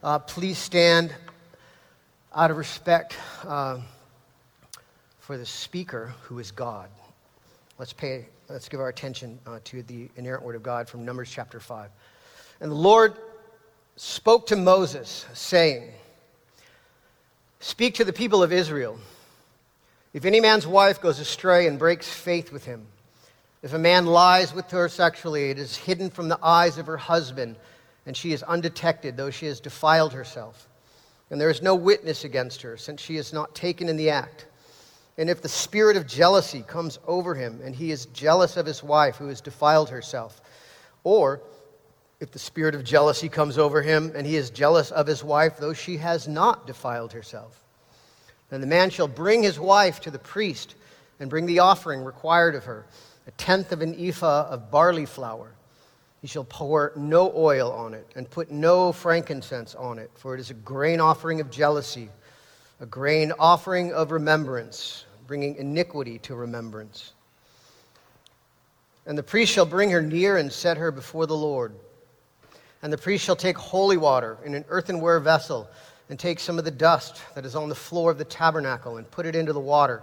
Uh, please stand out of respect uh, for the speaker who is God. Let's pay, let's give our attention uh, to the inerrant word of God from Numbers chapter 5. And the Lord spoke to Moses, saying, Speak to the people of Israel. If any man's wife goes astray and breaks faith with him, if a man lies with her sexually, it is hidden from the eyes of her husband, and she is undetected, though she has defiled herself. And there is no witness against her, since she is not taken in the act. And if the spirit of jealousy comes over him, and he is jealous of his wife who has defiled herself, or if the spirit of jealousy comes over him, and he is jealous of his wife, though she has not defiled herself, then the man shall bring his wife to the priest and bring the offering required of her a tenth of an ephah of barley flour. He shall pour no oil on it and put no frankincense on it, for it is a grain offering of jealousy, a grain offering of remembrance, bringing iniquity to remembrance. And the priest shall bring her near and set her before the Lord. And the priest shall take holy water in an earthenware vessel and take some of the dust that is on the floor of the tabernacle and put it into the water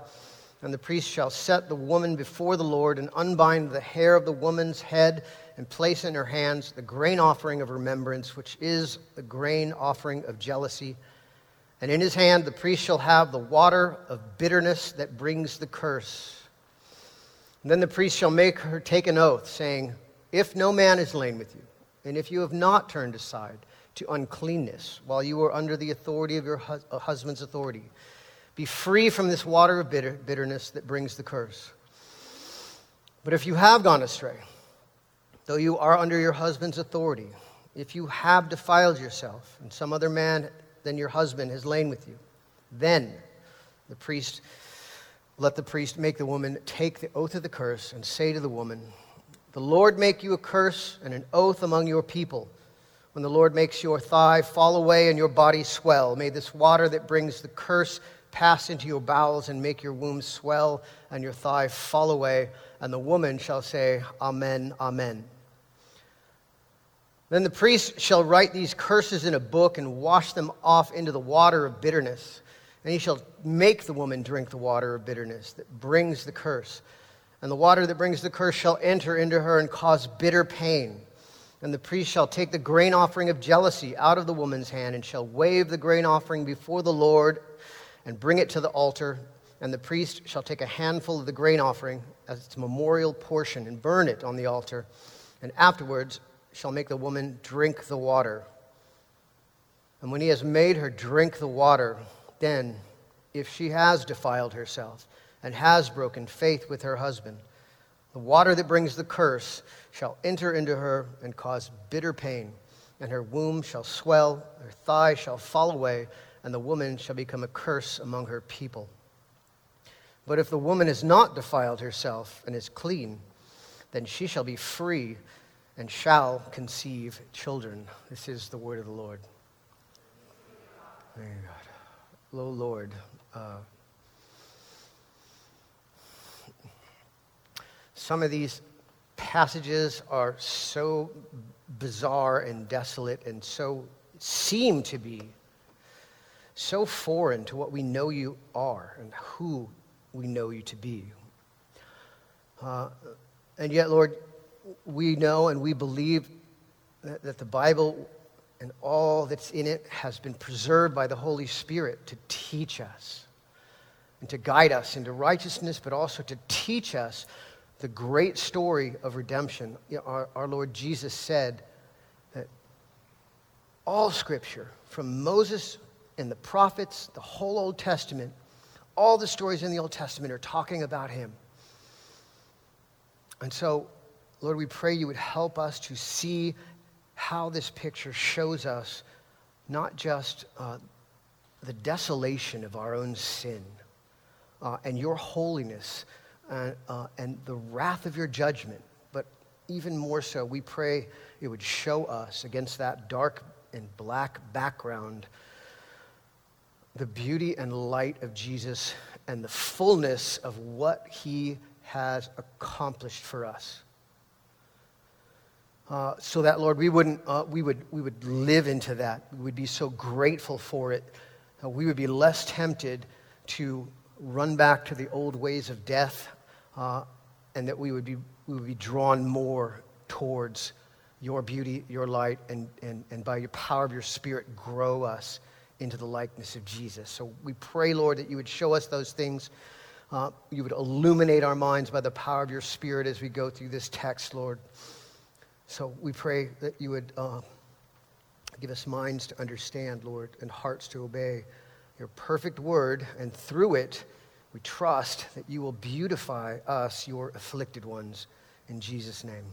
and the priest shall set the woman before the Lord and unbind the hair of the woman's head and place in her hands the grain offering of remembrance, which is the grain offering of jealousy. And in his hand the priest shall have the water of bitterness that brings the curse. And then the priest shall make her take an oath, saying, If no man is lain with you, and if you have not turned aside to uncleanness while you are under the authority of your uh, husband's authority, be free from this water of bitter, bitterness that brings the curse. But if you have gone astray, though you are under your husband's authority, if you have defiled yourself and some other man than your husband has lain with you, then the priest let the priest make the woman take the oath of the curse and say to the woman, The Lord make you a curse and an oath among your people. When the Lord makes your thigh fall away and your body swell, may this water that brings the curse pass into your bowels and make your womb swell and your thigh fall away. And the woman shall say, Amen, Amen. Then the priest shall write these curses in a book and wash them off into the water of bitterness. And he shall make the woman drink the water of bitterness that brings the curse. And the water that brings the curse shall enter into her and cause bitter pain. And the priest shall take the grain offering of jealousy out of the woman's hand and shall wave the grain offering before the Lord and bring it to the altar, and the priest shall take a handful of the grain offering as its memorial portion and burn it on the altar, and afterwards shall make the woman drink the water. And when he has made her drink the water, then, if she has defiled herself and has broken faith with her husband, the water that brings the curse shall enter into her and cause bitter pain, and her womb shall swell, her thigh shall fall away, and the woman shall become a curse among her people. But if the woman has not defiled herself and is clean, then she shall be free and shall conceive children. This is the word of the Lord. Thank God. Oh, Lord. Uh, some of these passages are so bizarre and desolate and so seem to be so foreign to what we know you are and who we know you to be. Uh, and yet, Lord, we know and we believe that, that the Bible and all that's in it has been preserved by the Holy Spirit to teach us and to guide us into righteousness, but also to teach us the great story of redemption. You know, our, our Lord Jesus said that all scripture, from Moses and the prophets, the whole Old Testament, all the stories in the Old Testament are talking about him. And so, Lord, we pray you would help us to see how this picture shows us not just uh, the desolation of our own sin uh, and your holiness uh, uh and the wrath of your judgment, but even more so, we pray it would show us against that dark and black background the beauty and light of Jesus and the fullness of what he has accomplished for us. Uh, so that, Lord, we, wouldn't, uh, we, would, we would live into that. We would be so grateful for it. Uh, we would be less tempted to run back to the old ways of death, uh, and that we would, be, we would be drawn more towards your beauty, your light, and, and, and by your power of your Spirit, grow us into the likeness of Jesus. So we pray, Lord, that you would show us those things. Uh, you would illuminate our minds by the power of your Spirit as we go through this text, Lord. So we pray that you would uh, give us minds to understand, Lord, and hearts to obey your perfect word, and through it, we trust that you will beautify us, your afflicted ones. In Jesus' name,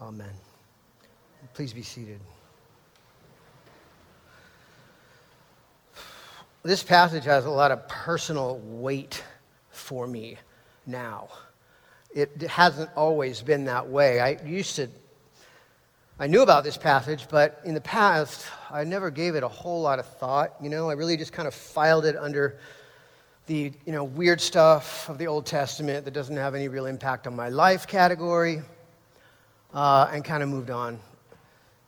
amen. Please be seated. This passage has a lot of personal weight for me now. It hasn't always been that way. I used to I knew about this passage, but in the past, I never gave it a whole lot of thought. You know, I really just kind of filed it under the you know, weird stuff of the Old Testament that doesn't have any real impact on my life category, uh, and kind of moved on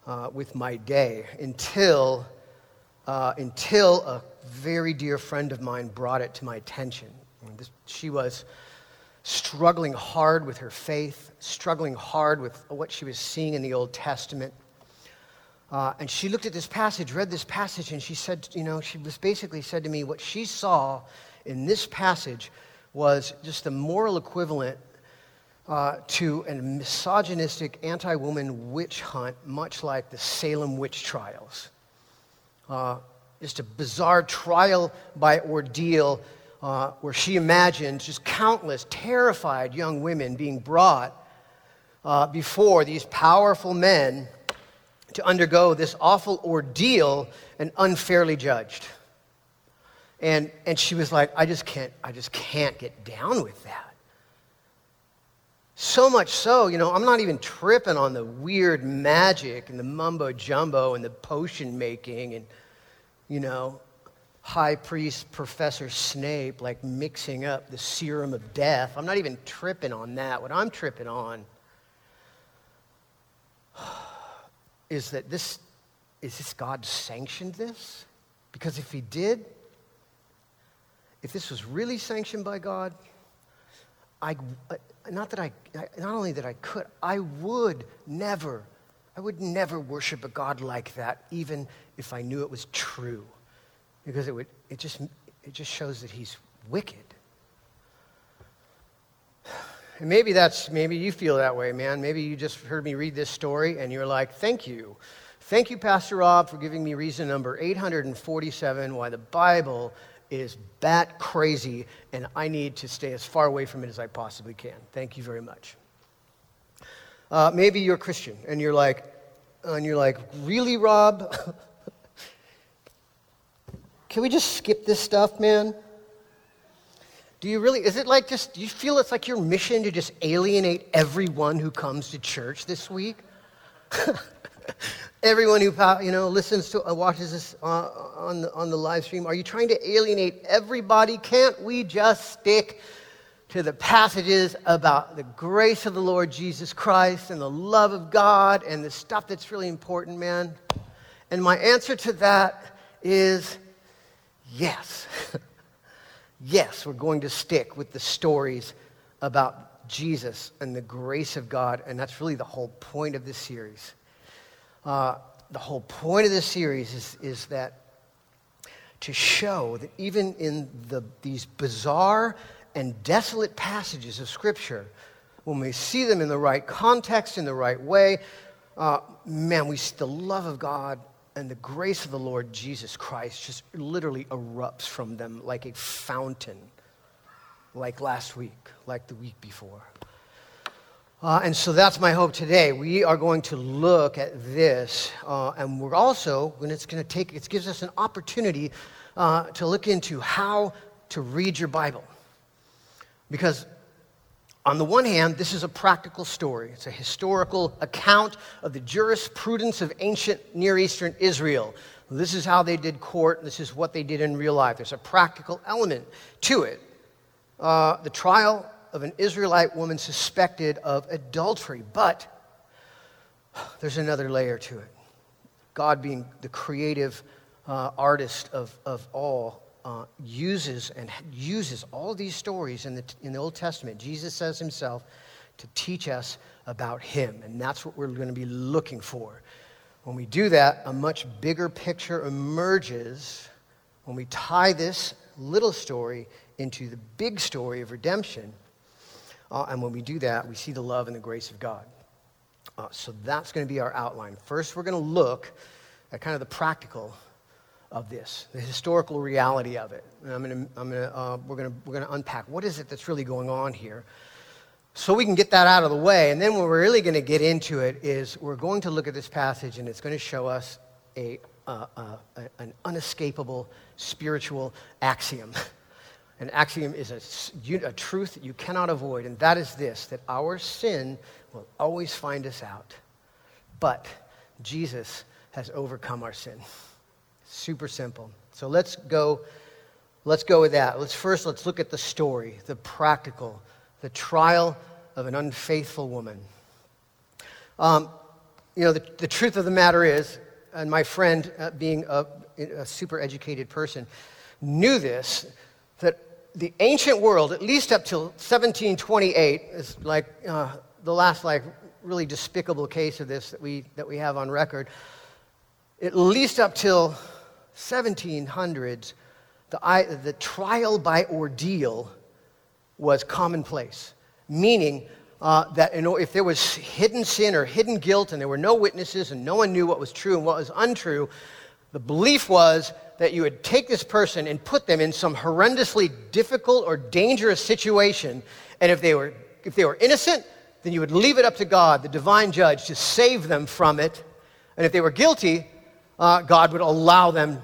uh, with my day until, uh, until a very dear friend of mine brought it to my attention. This, she was struggling hard with her faith, struggling hard with what she was seeing in the Old Testament. Uh, and she looked at this passage, read this passage, and she said, you know, she was basically said to me, what she saw in this passage was just the moral equivalent uh, to a misogynistic anti woman witch hunt, much like the Salem witch trials. Uh, just a bizarre trial by ordeal uh, where she imagined just countless terrified young women being brought uh, before these powerful men to undergo this awful ordeal and unfairly judged. And, and she was like, I just can't, I just can't get down with that. So much so, you know, I'm not even tripping on the weird magic and the mumbo jumbo and the potion making and, you know, high priest Professor Snape like mixing up the serum of death. I'm not even tripping on that. What I'm tripping on is that this is this God sanctioned this? Because if he did, if this was really sanctioned by God, I uh, not that I not only that I could, I would never I would never worship a God like that even if I knew it was true because it, would, it, just, it just shows that he's wicked. And maybe that's, maybe you feel that way, man. Maybe you just heard me read this story and you're like, thank you. Thank you, Pastor Rob, for giving me reason number 847 why the Bible is bat crazy and I need to stay as far away from it as I possibly can. Thank you very much. Uh, maybe you're a Christian and you're like, and you're like, really, Rob? Can we just skip this stuff, man? Do you really, is it like just, do you feel it's like your mission to just alienate everyone who comes to church this week? everyone who, you know, listens to, uh, watches this uh, on, the, on the live stream, are you trying to alienate everybody? Can't we just stick to the passages about the grace of the Lord Jesus Christ and the love of God and the stuff that's really important, man? And my answer to that is yes, yes, we're going to stick with the stories about Jesus and the grace of God, and that's really the whole point of this series. Uh, the whole point of this series is, is that to show that even in the, these bizarre and desolate passages of Scripture, when we see them in the right context, in the right way, uh, man, we see the love of God and the grace of the Lord Jesus Christ just literally erupts from them like a fountain, like last week, like the week before. Uh, and so that's my hope today. We are going to look at this, uh, and we're also, when it's going to take, it gives us an opportunity uh, to look into how to read your Bible. Because on the one hand, this is a practical story. It's a historical account of the jurisprudence of ancient Near Eastern Israel. This is how they did court, this is what they did in real life. There's a practical element to it. Uh, the trial of an Israelite woman suspected of adultery. But there's another layer to it. God, being the creative uh, artist of, of all, uh, uses and uses all these stories in the, in the Old Testament. Jesus says himself to teach us about him, and that's what we're going to be looking for. When we do that, a much bigger picture emerges when we tie this little story into the big story of redemption. Uh, and when we do that, we see the love and the grace of God. Uh, so that's going to be our outline. First, we're going to look at kind of the practical of this, the historical reality of it. And I'm to, I'm to, uh, we're going to, we're to unpack what is it that's really going on here. So we can get that out of the way. And then what we're really going to get into it is we're going to look at this passage and it's going to show us a, uh, uh, an unescapable spiritual axiom. An axiom is a, a truth that you cannot avoid, and that is this that our sin will always find us out. But Jesus has overcome our sin. Super simple. So let's go let's go with that. Let's first let's look at the story, the practical, the trial of an unfaithful woman. Um, you know, the, the truth of the matter is, and my friend, uh, being a, a super educated person, knew this, that the ancient world, at least up till 1728, is like uh, the last like really despicable case of this that we, that we have on record. At least up till 1700s, the, the trial by ordeal was commonplace, meaning uh, that if there was hidden sin or hidden guilt and there were no witnesses and no one knew what was true and what was untrue, the belief was that you would take this person and put them in some horrendously difficult or dangerous situation, and if they were, if they were innocent, then you would leave it up to God, the divine judge, to save them from it. And if they were guilty, uh, God would allow them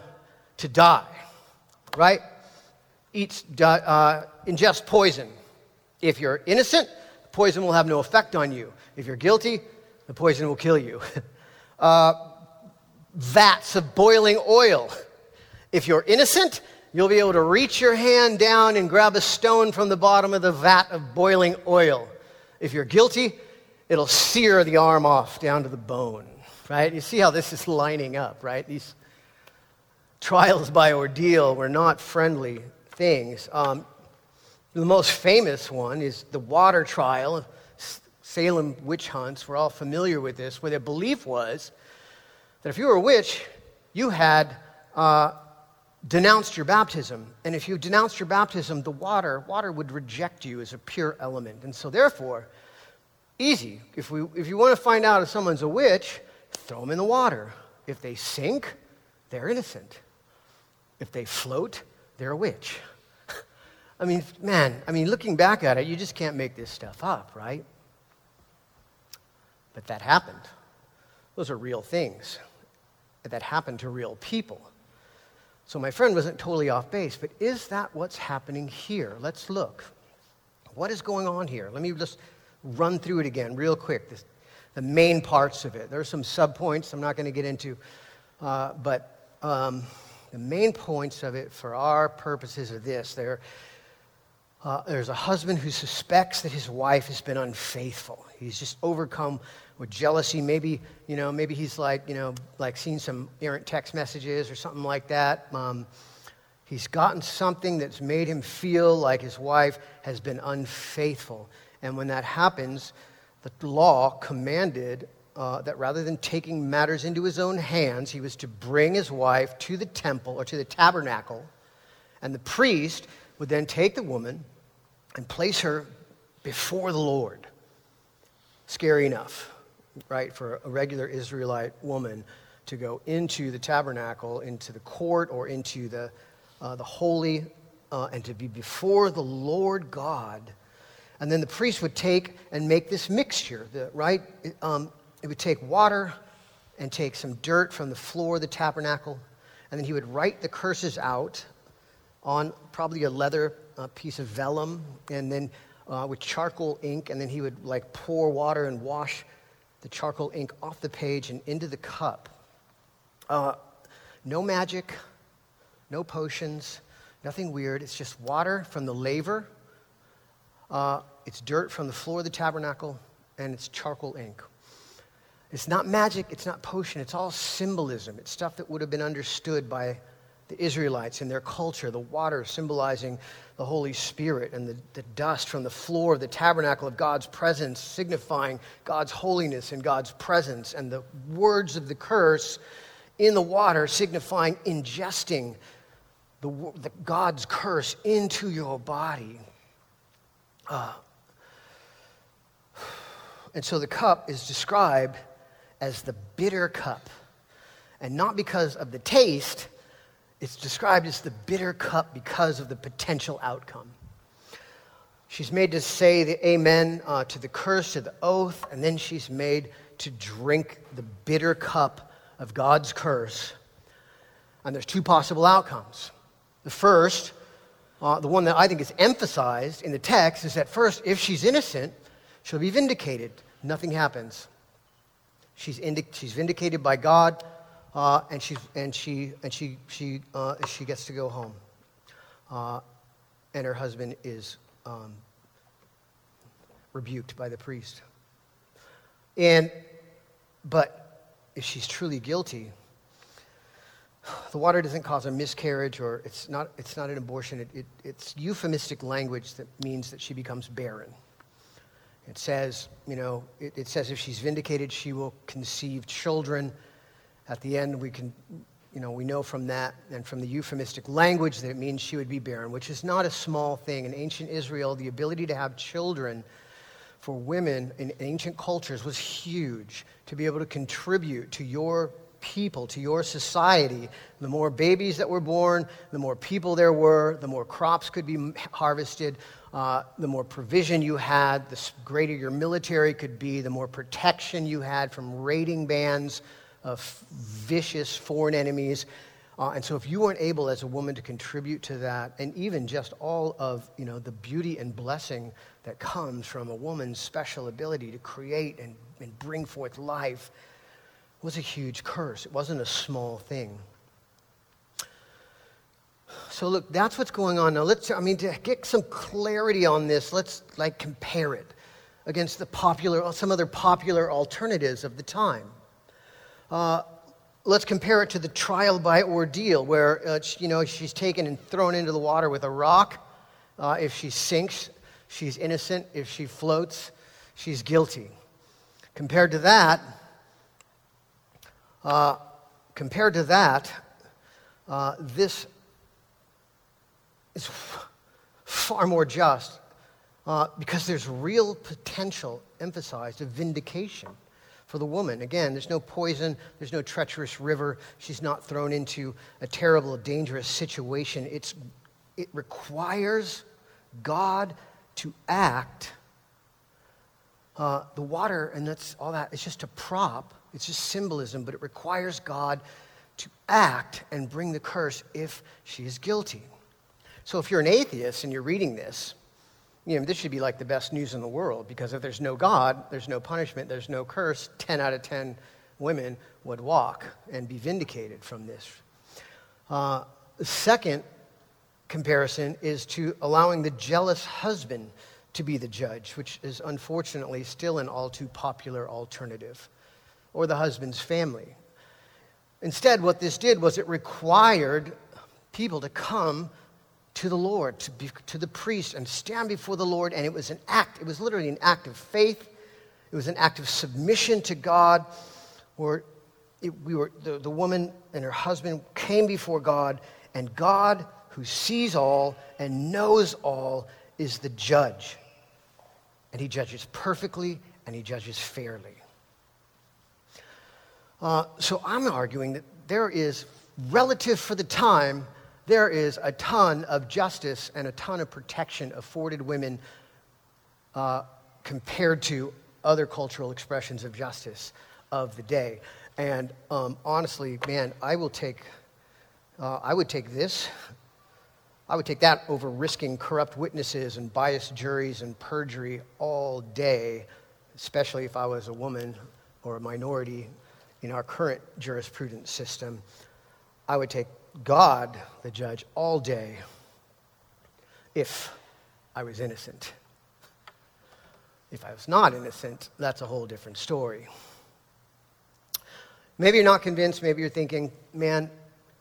to die. Right? Eat, uh, ingest poison. If you're innocent, the poison will have no effect on you. If you're guilty, the poison will kill you. uh, vats of boiling oil. If you're innocent, you'll be able to reach your hand down and grab a stone from the bottom of the vat of boiling oil. If you're guilty, it'll sear the arm off down to the bone, right? You see how this is lining up, right? These trials by ordeal were not friendly things. Um, the most famous one is the water trial, Salem witch hunts. We're all familiar with this, where the belief was that if you were a witch, you had uh, denounced your baptism. And if you denounced your baptism, the water, water would reject you as a pure element. And so, therefore, easy. If, we, if you want to find out if someone's a witch, throw them in the water. If they sink, they're innocent. If they float, they're a witch. I mean, man, I mean, looking back at it, you just can't make this stuff up, right? But that happened. Those are real things that happened to real people. So my friend wasn't totally off base, but is that what's happening here? Let's look. What is going on here? Let me just run through it again real quick, this, the main parts of it. There are some subpoints I'm not going to get into, uh, but um, the main points of it for our purposes are this. There, uh, there's a husband who suspects that his wife has been unfaithful. He's just overcome with jealousy. Maybe, you know, maybe he's like, you know, like seen some errant text messages or something like that. Um, he's gotten something that's made him feel like his wife has been unfaithful. And when that happens, the law commanded uh, that rather than taking matters into his own hands, he was to bring his wife to the temple or to the tabernacle. And the priest would then take the woman and place her before the Lord. Scary enough right, for a regular Israelite woman to go into the tabernacle, into the court, or into the, uh, the holy, uh, and to be before the Lord God. And then the priest would take and make this mixture, the, right? It, um, it would take water and take some dirt from the floor of the tabernacle, and then he would write the curses out on probably a leather uh, piece of vellum, and then uh, with charcoal ink, and then he would like pour water and wash the charcoal ink off the page and into the cup. Uh, no magic, no potions, nothing weird. It's just water from the laver, uh, it's dirt from the floor of the tabernacle, and it's charcoal ink. It's not magic, it's not potion, it's all symbolism. It's stuff that would have been understood by the Israelites in their culture. The water symbolizing the Holy Spirit, and the, the dust from the floor of the tabernacle of God's presence, signifying God's holiness and God's presence, and the words of the curse in the water, signifying ingesting the, the God's curse into your body. Uh, and so the cup is described as the bitter cup. And not because of the taste, it's described as the bitter cup because of the potential outcome. She's made to say the amen uh, to the curse, to the oath, and then she's made to drink the bitter cup of God's curse. And there's two possible outcomes. The first, uh, the one that I think is emphasized in the text, is that first, if she's innocent, she'll be vindicated. Nothing happens. She's, she's vindicated by God, uh, and, she's, and, she, and she, she, uh, she gets to go home. Uh, and her husband is um, rebuked by the priest. And, but if she's truly guilty, the water doesn't cause a miscarriage or it's not, it's not an abortion. It, it, it's euphemistic language that means that she becomes barren. It says, you know, it, it, says if she's vindicated, she will conceive children. At the end, we can, you know, we know from that and from the euphemistic language that it means she would be barren, which is not a small thing. In ancient Israel, the ability to have children for women in ancient cultures was huge. To be able to contribute to your people, to your society. The more babies that were born, the more people there were, the more crops could be harvested, uh, the more provision you had, the greater your military could be, the more protection you had from raiding bands of vicious foreign enemies. Uh, and so if you weren't able as a woman to contribute to that, and even just all of you know, the beauty and blessing that comes from a woman's special ability to create and, and bring forth life, was a huge curse. It wasn't a small thing. So look, that's what's going on now. Let's I mean to get some clarity on this, let's like compare it against the popular some other popular alternatives of the time. Uh, let's compare it to the trial by ordeal, where uh, you know she's taken and thrown into the water with a rock. Uh, if she sinks, she's innocent. If she floats, she's guilty. Compared to that, uh, compared to that, uh, this is far more just uh, because there's real potential emphasized of vindication for the woman. Again, there's no poison, there's no treacherous river, she's not thrown into a terrible, dangerous situation. It's, it requires God to act. Uh, the water, and that's all that, it's just a prop it's just symbolism, but it requires God to act and bring the curse if she is guilty. So if you're an atheist and you're reading this, you know, this should be like the best news in the world because if there's no God, there's no punishment, there's no curse, 10 out of 10 women would walk and be vindicated from this. Uh, second comparison is to allowing the jealous husband to be the judge, which is unfortunately still an all too popular alternative or the husband's family. Instead, what this did was it required people to come to the Lord, to, be, to the priest, and stand before the Lord. And it was an act, it was literally an act of faith, it was an act of submission to God, where it, we were, the, the woman and her husband came before God, and God, who sees all and knows all, is the judge. And he judges perfectly and he judges fairly. Uh, so I'm arguing that there is, relative for the time, there is a ton of justice and a ton of protection afforded women uh, compared to other cultural expressions of justice of the day. And um, honestly, man, I will take, uh, I would take this. I would take that over risking corrupt witnesses and biased juries and perjury all day, especially if I was a woman or a minority in our current jurisprudence system, I would take God, the judge, all day if I was innocent. If I was not innocent, that's a whole different story. Maybe you're not convinced. Maybe you're thinking, man,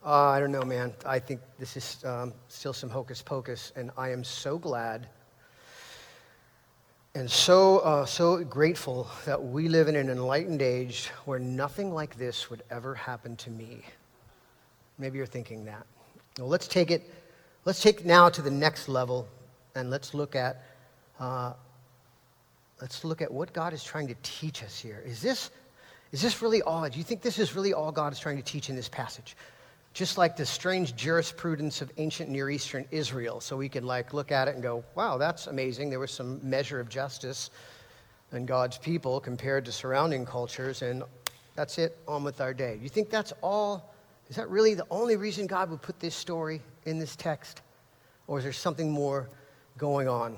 uh, I don't know, man. I think this is um, still some hocus pocus, and I am so glad and so, uh, so grateful that we live in an enlightened age where nothing like this would ever happen to me. Maybe you're thinking that. Well, let's take it, let's take now to the next level, and let's look at, uh, let's look at what God is trying to teach us here. Is this, is this really all? Do you think this is really all God is trying to teach in this passage? Just like the strange jurisprudence of ancient Near Eastern Israel. So we could like look at it and go, wow, that's amazing. There was some measure of justice in God's people compared to surrounding cultures, and that's it, on with our day. You think that's all? Is that really the only reason God would put this story in this text? Or is there something more going on?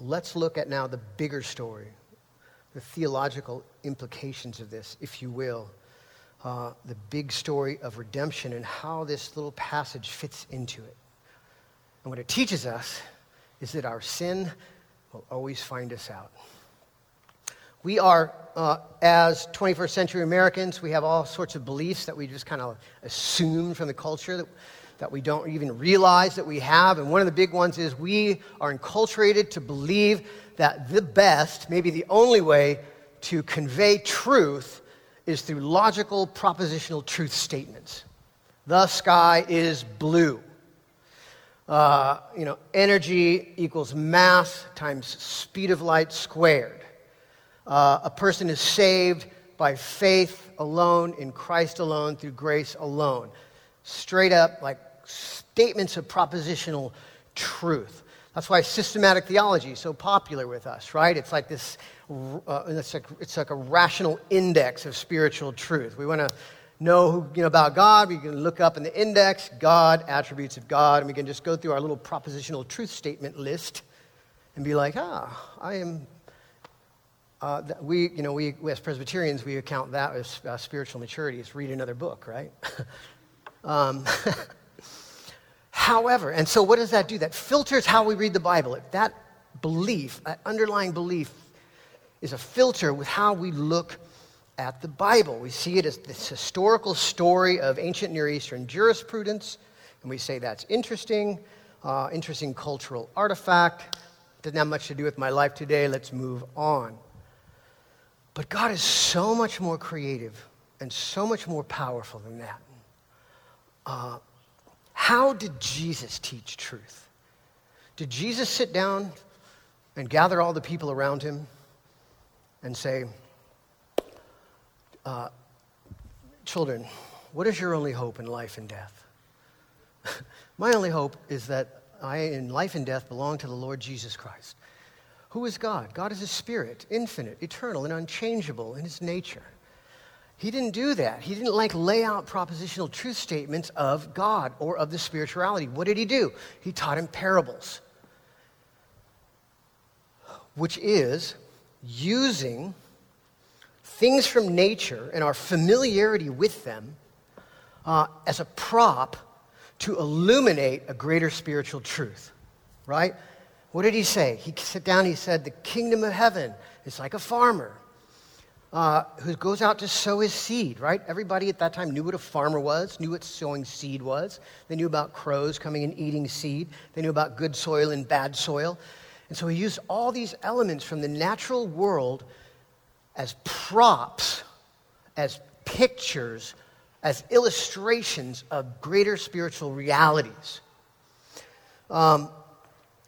Let's look at now the bigger story, the theological implications of this, if you will uh, the big story of redemption and how this little passage fits into it. And what it teaches us is that our sin will always find us out. We are, uh, as 21st century Americans, we have all sorts of beliefs that we just kind of assume from the culture that, that we don't even realize that we have. And one of the big ones is we are enculturated to believe that the best, maybe the only way to convey truth is through logical propositional truth statements. The sky is blue. Uh, you know, energy equals mass times speed of light squared. Uh, a person is saved by faith alone, in Christ alone, through grace alone. Straight up, like statements of propositional truth. That's why systematic theology is so popular with us, right? It's like this, uh, it's, like, it's like a rational index of spiritual truth. We want to know who, you know, about God. We can look up in the index, God, attributes of God, and we can just go through our little propositional truth statement list and be like, ah, I am. Uh, we, you know, we, as Presbyterians, we account that as uh, spiritual maturity. Is read another book, right? um, However, and so what does that do? That filters how we read the Bible. If that belief, that underlying belief, is a filter with how we look at the Bible. We see it as this historical story of ancient Near Eastern jurisprudence, and we say that's interesting, uh, interesting cultural artifact. Doesn't have much to do with my life today. Let's move on. But God is so much more creative and so much more powerful than that. Uh, how did Jesus teach truth? Did Jesus sit down and gather all the people around him and say, uh, Children, what is your only hope in life and death? My only hope is that I, in life and death, belong to the Lord Jesus Christ. Who is God? God is a spirit, infinite, eternal, and unchangeable in his nature. He didn't do that. He didn't like lay out propositional truth statements of God or of the spirituality. What did he do? He taught in parables, which is using things from nature and our familiarity with them uh, as a prop to illuminate a greater spiritual truth, right? What did he say? He sat down, he said, The kingdom of heaven is like a farmer uh, who goes out to sow his seed, right? Everybody at that time knew what a farmer was, knew what sowing seed was. They knew about crows coming and eating seed. They knew about good soil and bad soil. And so he used all these elements from the natural world as props, as pictures, as illustrations of greater spiritual realities. Um,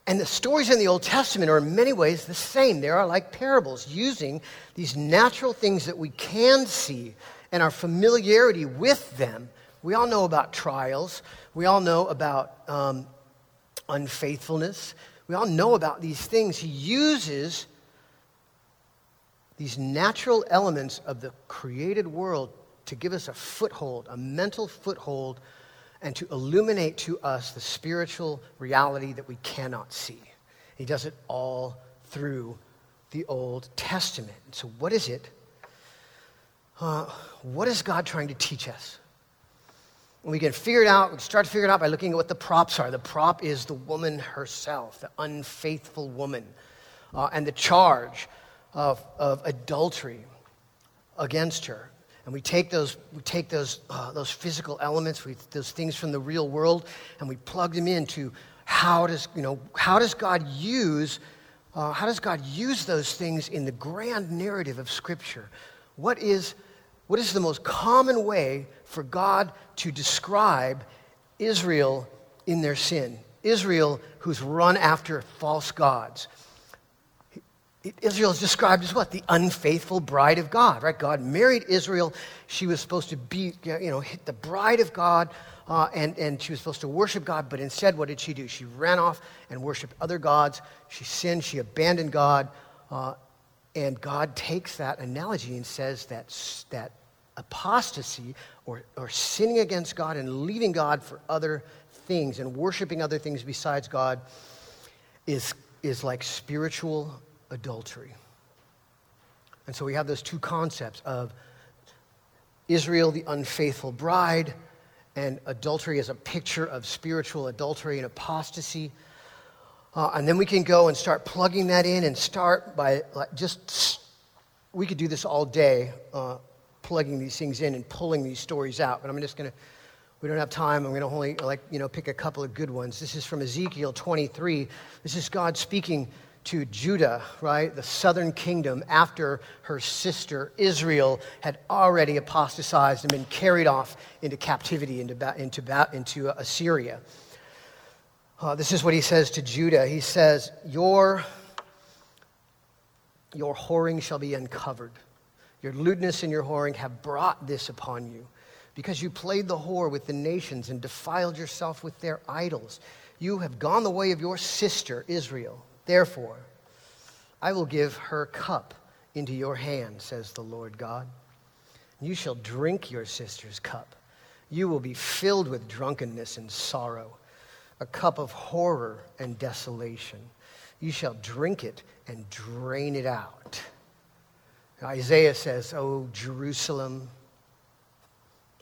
and the stories in the Old Testament are in many ways the same. They are like parables, using these natural things that we can see and our familiarity with them. We all know about trials, we all know about um, unfaithfulness, we all know about these things. He uses these natural elements of the created world to give us a foothold, a mental foothold and to illuminate to us the spiritual reality that we cannot see. He does it all through the Old Testament. So, what is it? Uh, what is God trying to teach us? And we can figure it out, we can start to figure it out by looking at what the props are. The prop is the woman herself, the unfaithful woman, uh, and the charge of, of adultery. against her. And we take those, we take those, uh, those physical elements, we, those things from the real world, and we plug them into how does, you know, how does God use, uh, how does God use those things in the grand narrative of Scripture? What is, what is the most common way for God to describe Israel in their sin? Israel who's run after false gods. Israel is described as what? The unfaithful bride of God, right? God married Israel. She was supposed to be, you know, hit the bride of God, uh, and, and she was supposed to worship God, but instead, what did she do? She ran off and worshiped other gods. She sinned. She abandoned God. Uh, and God takes that analogy and says that, that apostasy or, or sinning against God and leaving God for other things and worshiping other things besides God is, is like spiritual adultery. And so we have those two concepts of Israel, the unfaithful bride, and adultery as a picture of spiritual adultery and apostasy. Uh, and then we can go and start plugging that in and start by like, just, we could do this all day, uh, plugging these things in and pulling these stories out. But I'm just going to, we don't have time. I'm going to only like, you know, pick a couple of good ones. This is from Ezekiel 23. This is God speaking to Judah, right, the southern kingdom, after her sister Israel had already apostatized and been carried off into captivity into, into, into Assyria. Uh, this is what he says to Judah. He says, Your, your whoring shall be uncovered. Your lewdness and your whoring have brought this upon you, because you played the whore with the nations and defiled yourself with their idols. You have gone the way of your sister Israel Therefore, I will give her cup into your hand, says the Lord God. You shall drink your sister's cup. You will be filled with drunkenness and sorrow, a cup of horror and desolation. You shall drink it and drain it out. Isaiah says, Oh, Jerusalem,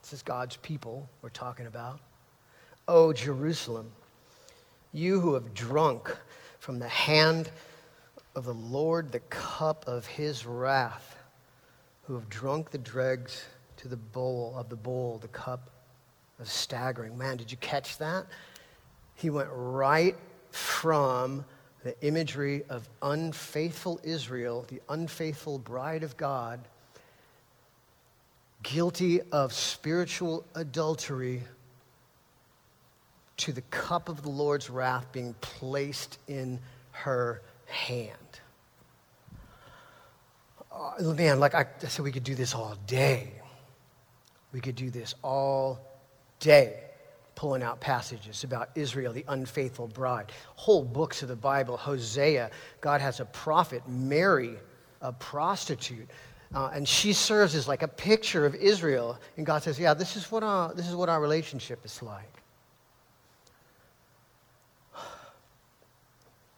this is God's people we're talking about. Oh, Jerusalem, you who have drunk from the hand of the Lord the cup of his wrath, who have drunk the dregs to the bowl of the bowl, the cup of staggering. Man, did you catch that? He went right from the imagery of unfaithful Israel, the unfaithful bride of God, guilty of spiritual adultery to the cup of the Lord's wrath being placed in her hand. Uh, man, like I, I said, we could do this all day. We could do this all day, pulling out passages about Israel, the unfaithful bride. Whole books of the Bible, Hosea, God has a prophet, marry, a prostitute. Uh, and she serves as like a picture of Israel. And God says, Yeah, this is what, our, this is what our relationship is like.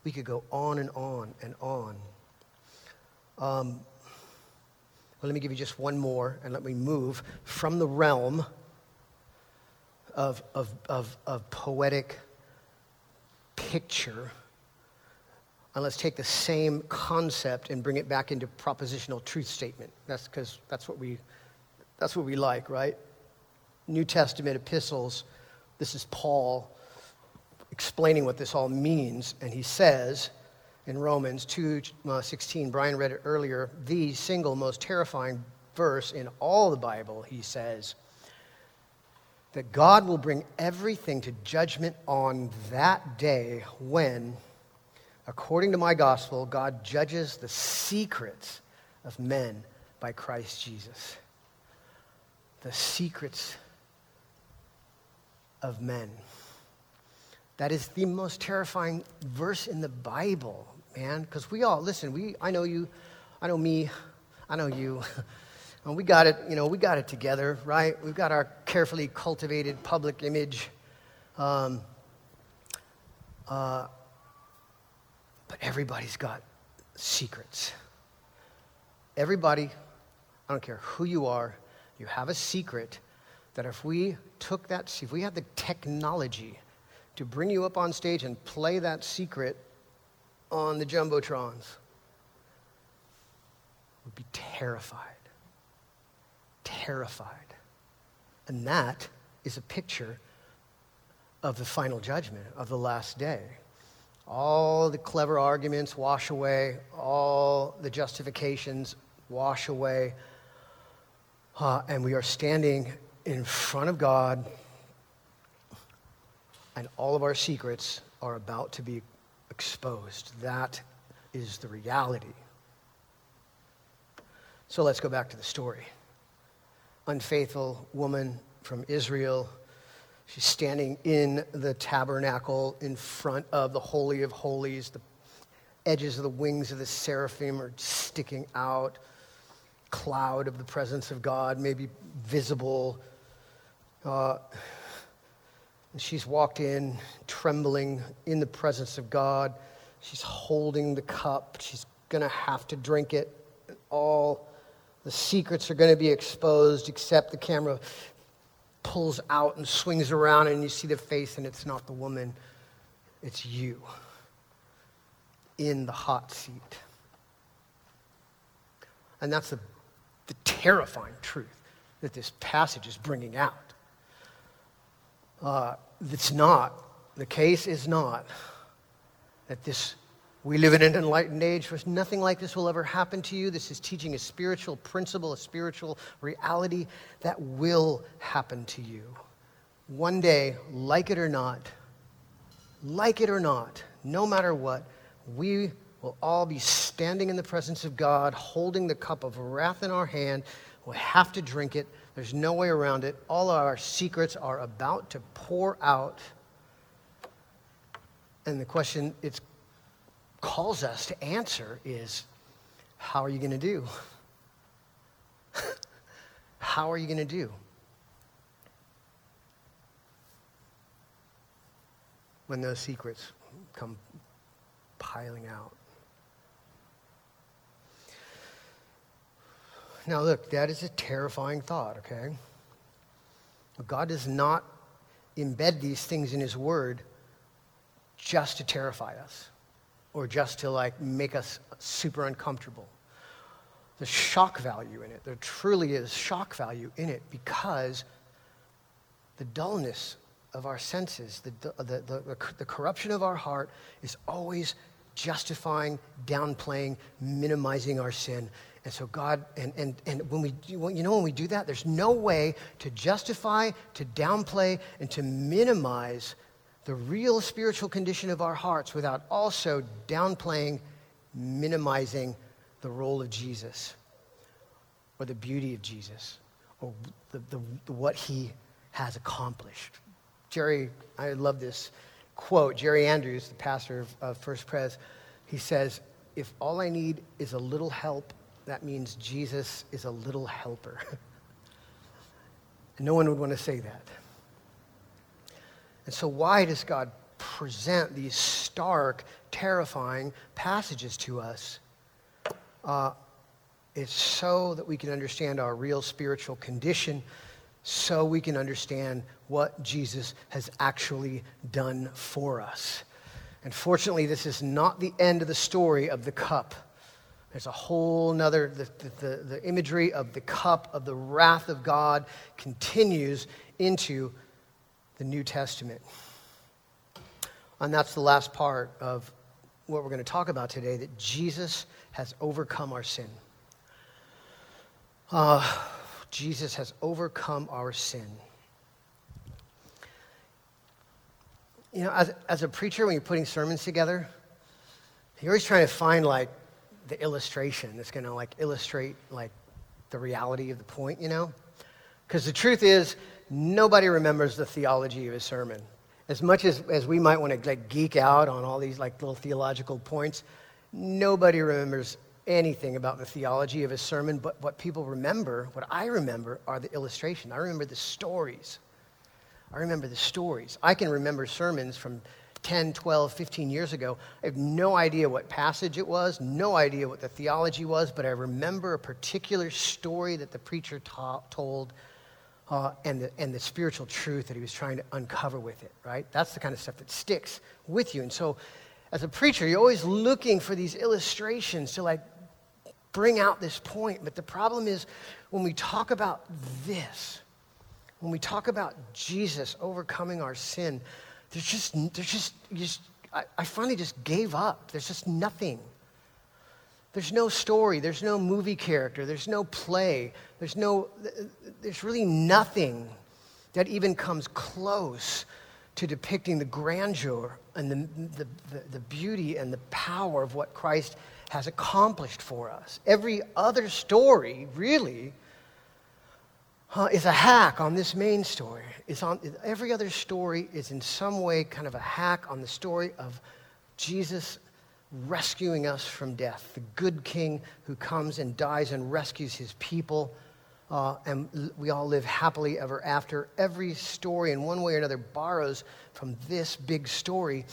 We could go on and on and on. Um, well, let me give you just one more and let me move from the realm of, of, of, of poetic picture. And let's take the same concept and bring it back into propositional truth statement. That's because that's what we that's what we like, right? New Testament epistles. This is Paul explaining what this all means, and he says in Romans 2 uh, 16, Brian read it earlier, the single most terrifying verse in all the Bible, he says, that God will bring everything to judgment on that day when, according to my gospel, God judges the secrets of men by Christ Jesus. The secrets of men. That is the most terrifying verse in the Bible, man. Because we all, listen, we, I know you, I know me, I know you. and we got it, you know, we got it together, right? We've got our carefully cultivated public image. Um, uh, but everybody's got secrets. Everybody, I don't care who you are, you have a secret that if we took that, if we had the technology to bring you up on stage and play that secret on the Jumbotrons would be terrified. terrified. And that is a picture of the final judgment, of the last day. All the clever arguments wash away, all the justifications wash away. Uh, and we are standing in front of God, and all of our secrets are about to be exposed. That is the reality. So let's go back to the story. Unfaithful woman from Israel. She's standing in the tabernacle in front of the Holy of Holies. The edges of the wings of the seraphim are sticking out. Cloud of the presence of God, maybe visible. Uh, she's walked in trembling in the presence of God. She's holding the cup. She's going to have to drink it. All the secrets are going to be exposed, except the camera pulls out and swings around, and you see the face, and it's not the woman, it's you in the hot seat. And that's the, the terrifying truth that this passage is bringing out. Uh, it's not, the case is not that this we live in an enlightened age where nothing like this will ever happen to you. This is teaching a spiritual principle, a spiritual reality that will happen to you. One day, like it or not, like it or not, no matter what, we will all be standing in the presence of God, holding the cup of wrath in our hand. We'll have to drink it. There's no way around it. All our secrets are about to pour out. And the question it calls us to answer is how are you going to do? how are you going to do? When those secrets come piling out. Now, look, that is a terrifying thought, okay? God does not embed these things in His Word just to terrify us or just to like make us super uncomfortable. There's shock value in it. There truly is shock value in it because the dullness of our senses, the, the, the, the, corruption of our heart is always justifying, downplaying, minimizing our sin. And so God, and, and, and when we, you know, when we do that, there's no way to justify, to downplay, and to minimize the real spiritual condition of our hearts without also downplaying, minimizing the role of Jesus or the beauty of Jesus or the, the, the, what he has accomplished. Jerry, I love this quote. Jerry Andrews, the pastor of, of First Pres, he says, If all I need is a little help, that means Jesus is a little helper. and no one would want to say that. And so, why does God present these stark, terrifying passages to us? Uh, it's so that we can understand our real spiritual condition, so we can understand what Jesus has actually done for us. And fortunately, this is not the end of the story of the cup. There's a whole nother, the, the, the, imagery of the cup of the wrath of God continues into the New Testament. And that's the last part of what we're going to talk about today that Jesus has overcome our sin. Uh, Jesus has overcome our sin. You know, as, as a preacher, when you're putting sermons together, you're always trying to find like the illustration that's going to like illustrate like the reality of the point, you know? Because the truth is, nobody remembers the theology of a sermon. As much as, as we might want to like geek out on all these like little theological points, nobody remembers anything about the theology of a sermon, but what people remember, what I remember, are the illustration. I remember the stories. I remember the stories. I can remember sermons from 10, 12, 15 years ago. I have no idea what passage it was, no idea what the theology was, but I remember a particular story that the preacher ta- told uh, and, the, and the spiritual truth that he was trying to uncover with it, right? That's the kind of stuff that sticks with you. And so, as a preacher, you're always looking for these illustrations to like bring out this point. But the problem is when we talk about this, when we talk about Jesus overcoming our sin, there's just, there's just, just I, I finally just gave up. There's just nothing. There's no story, there's no movie character, there's no play, there's no, there's really nothing that even comes close to depicting the grandeur and the, the, the, the, beauty and the power of what Christ has accomplished for us. Every other story, really, uh, is a hack on this main story. It's on, every other story is in some way kind of a hack on the story of Jesus rescuing us from death, the good king who comes and dies and rescues his people. Uh, and we all live happily ever after. Every story, in one way or another, borrows from this big story.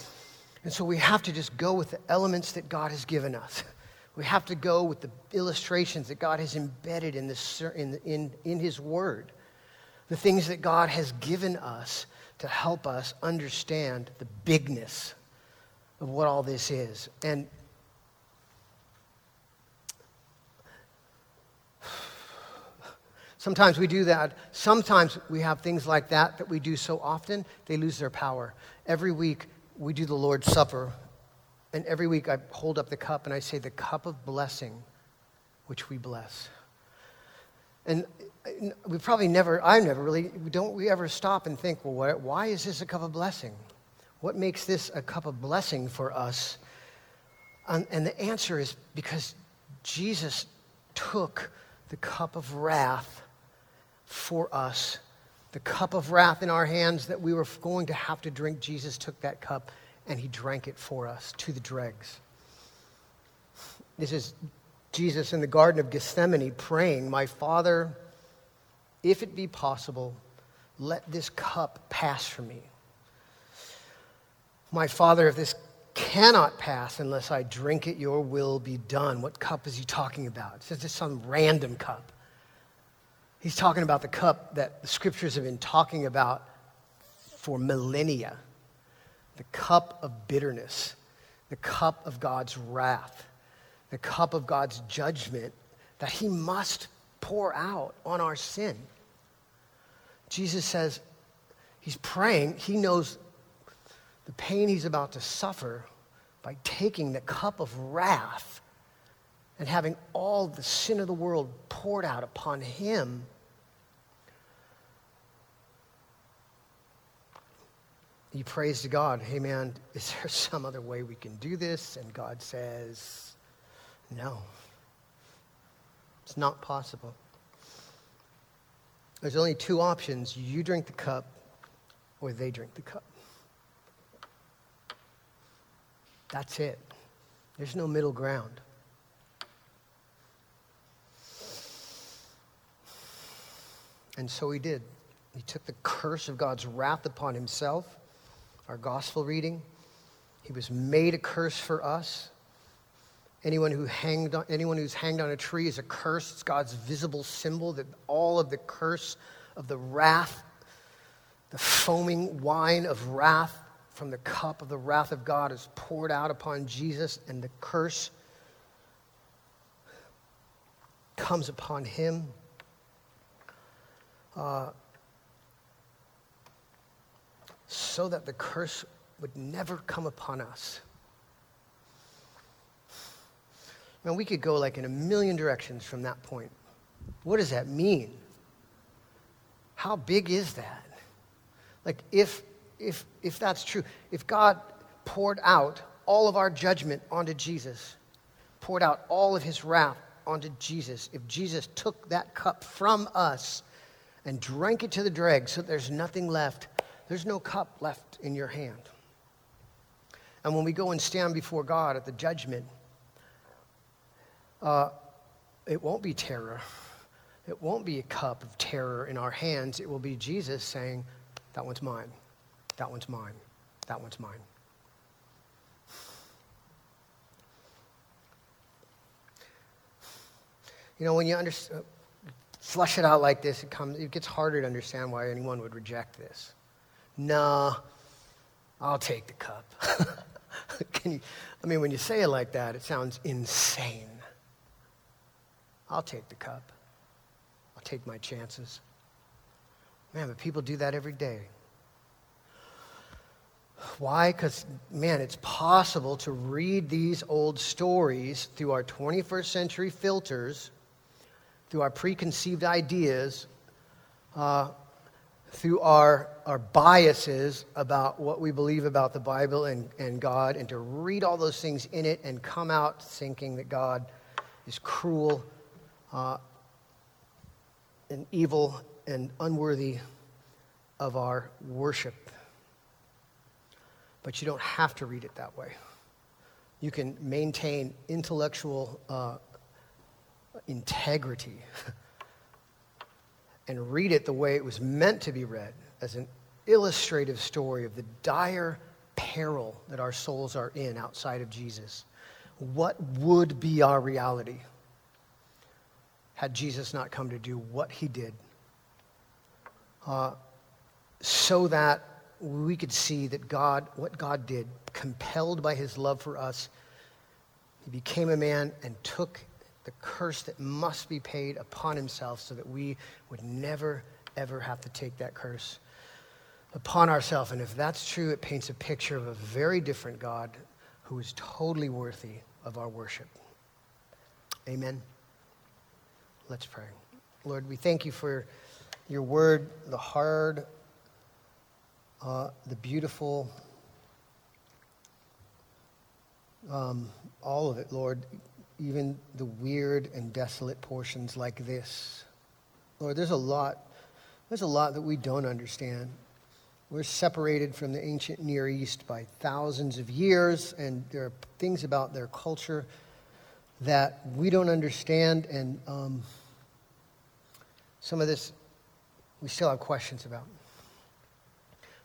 And so we have to just go with the elements that God has given us. We have to go with the illustrations that God has embedded in, in, in, in His Word, the things that God has given us to help us understand the bigness of what all this is. And sometimes we do that. Sometimes we have things like that that we do so often, they lose their power. Every week, we do the Lord's Supper and every week I hold up the cup and I say, the cup of blessing which we bless. And we probably never, I never really, don't we ever stop and think, well, why is this a cup of blessing? What makes this a cup of blessing for us? And, and the answer is because Jesus took the cup of wrath for us. The cup of wrath in our hands that we were going to have to drink, Jesus took that cup and he drank it for us to the dregs. This is Jesus in the Garden of Gethsemane praying, My Father, if it be possible, let this cup pass from me. My Father, if this cannot pass unless I drink it, your will be done. What cup is he talking about? It's just some random cup. He's talking about the cup that the scriptures have been talking about for millennia the cup of bitterness, the cup of God's wrath, the cup of God's judgment that He must pour out on our sin. Jesus says, He's praying, He knows the pain He's about to suffer by taking the cup of wrath and having all the sin of the world poured out upon Him he prays to God, hey man, is there some other way we can do this? And God says, no. It's not possible. There's only two options you drink the cup, or they drink the cup. That's it. There's no middle ground. And so he did. He took the curse of God's wrath upon himself our gospel reading. He was made a curse for us. Anyone, who hanged on, anyone who's hanged on a tree is a curse. It's God's visible symbol that all of the curse of the wrath, the foaming wine of wrath from the cup of the wrath of God is poured out upon Jesus, and the curse comes upon him. Uh, so that the curse would never come upon us. Now, we could go like in a million directions from that point. What does that mean? How big is that? Like, if, if, if that's true, if God poured out all of our judgment onto Jesus, poured out all of his wrath onto Jesus, if Jesus took that cup from us and drank it to the dregs so there's nothing left, there's no cup left in your hand. And when we go and stand before God at the judgment, uh, it won't be terror. It won't be a cup of terror in our hands. It will be Jesus saying, That one's mine. That one's mine. That one's mine. You know, when you flush it out like this, it, comes, it gets harder to understand why anyone would reject this. Nah, I'll take the cup. Can you, I mean, when you say it like that, it sounds insane. I'll take the cup. I'll take my chances. Man, but people do that every day. Why? Because, man, it's possible to read these old stories through our 21st century filters, through our preconceived ideas, uh, through our, our biases about what we believe about the Bible and, and God, and to read all those things in it and come out thinking that God is cruel uh, and evil and unworthy of our worship. But you don't have to read it that way. You can maintain intellectual uh, integrity and read it the way it was meant to be read as an illustrative story of the dire peril that our souls are in outside of Jesus. What would be our reality had Jesus not come to do what he did? Uh, so that we could see that God, what God did, compelled by his love for us, he became a man and took the curse that must be paid upon himself so that we would never, ever have to take that curse upon ourselves. And if that's true, it paints a picture of a very different God who is totally worthy of our worship. Amen. Let's pray. Lord, we thank you for your word, the hard, uh, the beautiful, um, all of it, Lord even the weird and desolate portions like this. Lord, there's a lot, there's a lot that we don't understand. We're separated from the ancient Near East by thousands of years, and there are things about their culture that we don't understand, and um, some of this we still have questions about.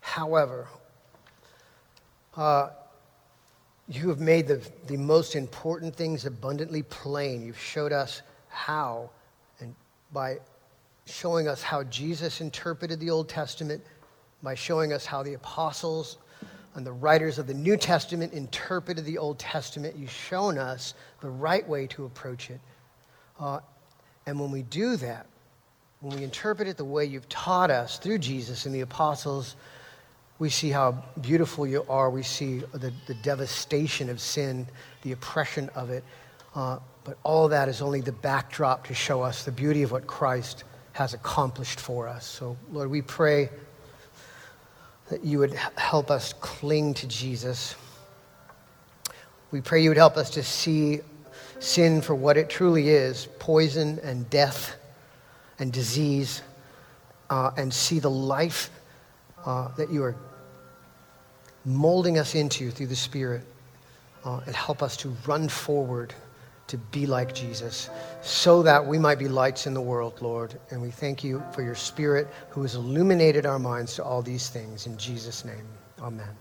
However, uh, you have made the, the most important things abundantly plain. You've showed us how, and by showing us how Jesus interpreted the Old Testament, by showing us how the apostles and the writers of the New Testament interpreted the Old Testament, you've shown us the right way to approach it. Uh, and when we do that, when we interpret it the way you've taught us through Jesus and the apostles, we see how beautiful you are. We see the, the devastation of sin, the oppression of it. Uh, but all that is only the backdrop to show us the beauty of what Christ has accomplished for us. So, Lord, we pray that you would help us cling to Jesus. We pray you would help us to see sin for what it truly is poison and death and disease, uh, and see the life uh, that you are molding us into through the Spirit uh, and help us to run forward to be like Jesus so that we might be lights in the world, Lord. And we thank you for your Spirit who has illuminated our minds to all these things. In Jesus' name, amen.